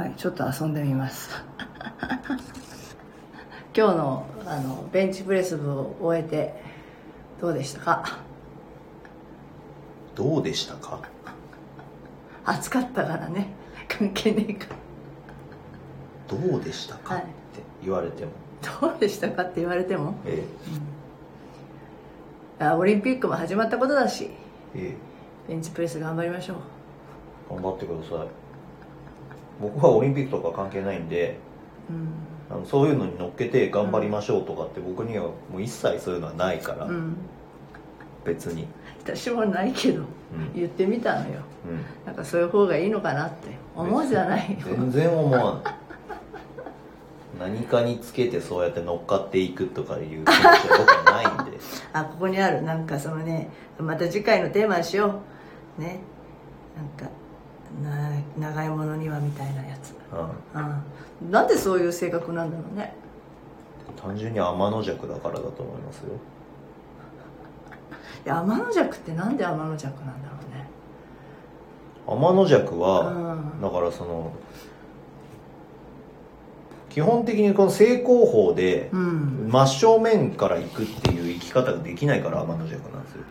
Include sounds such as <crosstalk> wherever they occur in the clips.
はいちょっと遊んでみます。<laughs> 今日のあのベンチプレス部を終えてどうでしたか？どうでしたか？暑かったからね。関係ねえかどうでしたか、はい。って言われても。どうでしたかって言われても？えあオリンピックも始まったことだし。ええ。ベンチプレス頑張りましょう。え頑張ってください僕はオリンピックとか関係ないんでうん。あのそういうのに乗っけて頑張りましょうとかって僕にはもう一切そういうのはないから、うん。別に。私もないけど、ん。言ってみたのよ。うん。なんかそういう方がいいのかなって思うじゃないよ。全然思わない何かにつけてそうやって乗っかっていくとかいう気持ちは僕はないんで。<laughs> あここにある。なんかそのねまた次回のテーマにしよう。ね。なんかな長いものにはみたいなやつ。うん。うん。なんでそういう性格なんだろうね。単純に天の弱だからだと思いますよ。<laughs> いや天の弱ってなんで天の弱なんだろうね。天の弱は、うん。だからその基本的にこの正攻法でうん。真正面から行くっていう生き方ができないから天の弱なんですよ。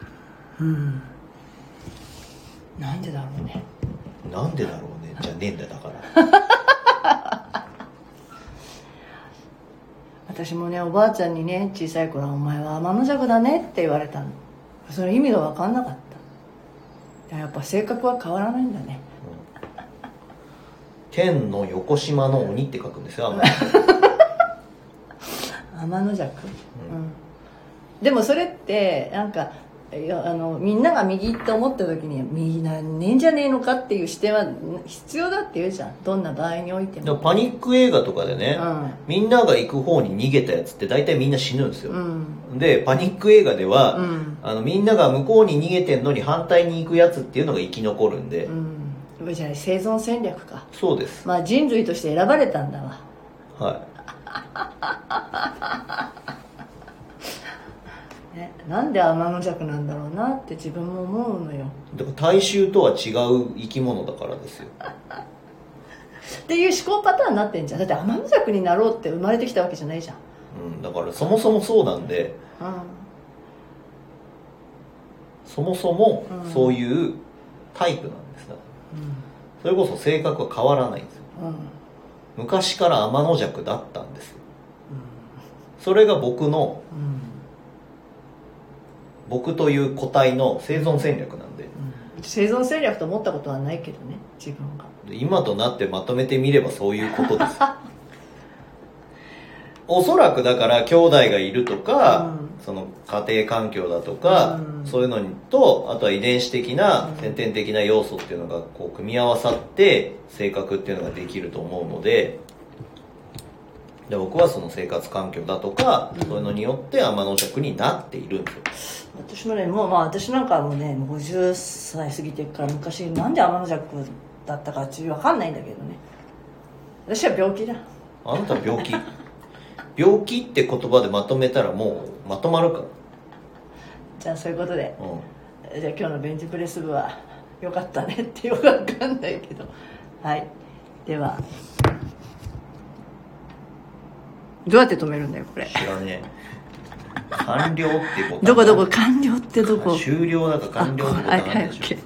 うん。なんでだろうねなんでだろうね？じゃねえんだよだから。<laughs> 私もねおばあちゃんにね小さい頃「お前は天の弱だね」って言われたの。それ意味が分かんなかった。やっぱ性格は変わらないんだね。天の横島の鬼って書くんですよ <laughs> 天の天の弱、うん。でもそれってなんかあのみんなが右って思った時に右なんねえんじゃねえのかっていう視点は必要だって言うじゃん。どんな場合においても。パニック映画とかでね、うん。みんなが行く方に逃げたやつって大体みんな死ぬんですよ、うん。でパニック映画では、うん。あのみんなが向こうに逃げてんのに反対に行くやつっていうのが生き残るんで、うん。じゃあ生存戦略か。そうです。まあ人類として選ばれたんだわ。はいね、なんで天の弱なんだろうなって自分も思うのよ。だから大衆とは違う生き物だからですよ。<laughs> っていう思考パターンになってんじゃん。だって天の弱になろうって生まれてきたわけじゃないじゃん。うん、だからそもそもそうなんでうそもそもうん。そういうタイプなんですだからそれこそ性格は変わらないんですよ。んうん。昔から天の弱だったんですよ。それが僕のうん僕という個体の生存戦略なんで。うん。生存戦略と思ったことはないけどね自分が。で今となってまとめてみればそういうことです。<laughs> おそらくだから兄弟がいるとか、うん。その家庭環境だとか、うん。そういうのにとあとは遺伝子的なうん。先天的な要素っていうのがこう組み合わさって性格っていうのができると思うのでで僕はその生活環境だとか、うん。そういうのによって天の弱になっているんですよ。私もねもうまあ私なんかはもうねもう50歳過ぎてから昔なんで天の弱だったかっと分かんないんだけどね。私は病気だ。あなたは病気？<laughs> 病気って言葉でまとめたらもうまとまるか？じゃあそういうことでら、うん。じゃあ今日のベンチプレス部は良かったねってよくわかんないけど。はい。ではどうやって止めるんだよこれ。知らねえ。完了っていうどこどこ完了ってどこ？終了だか完了ってことあはいなんでしょはい OK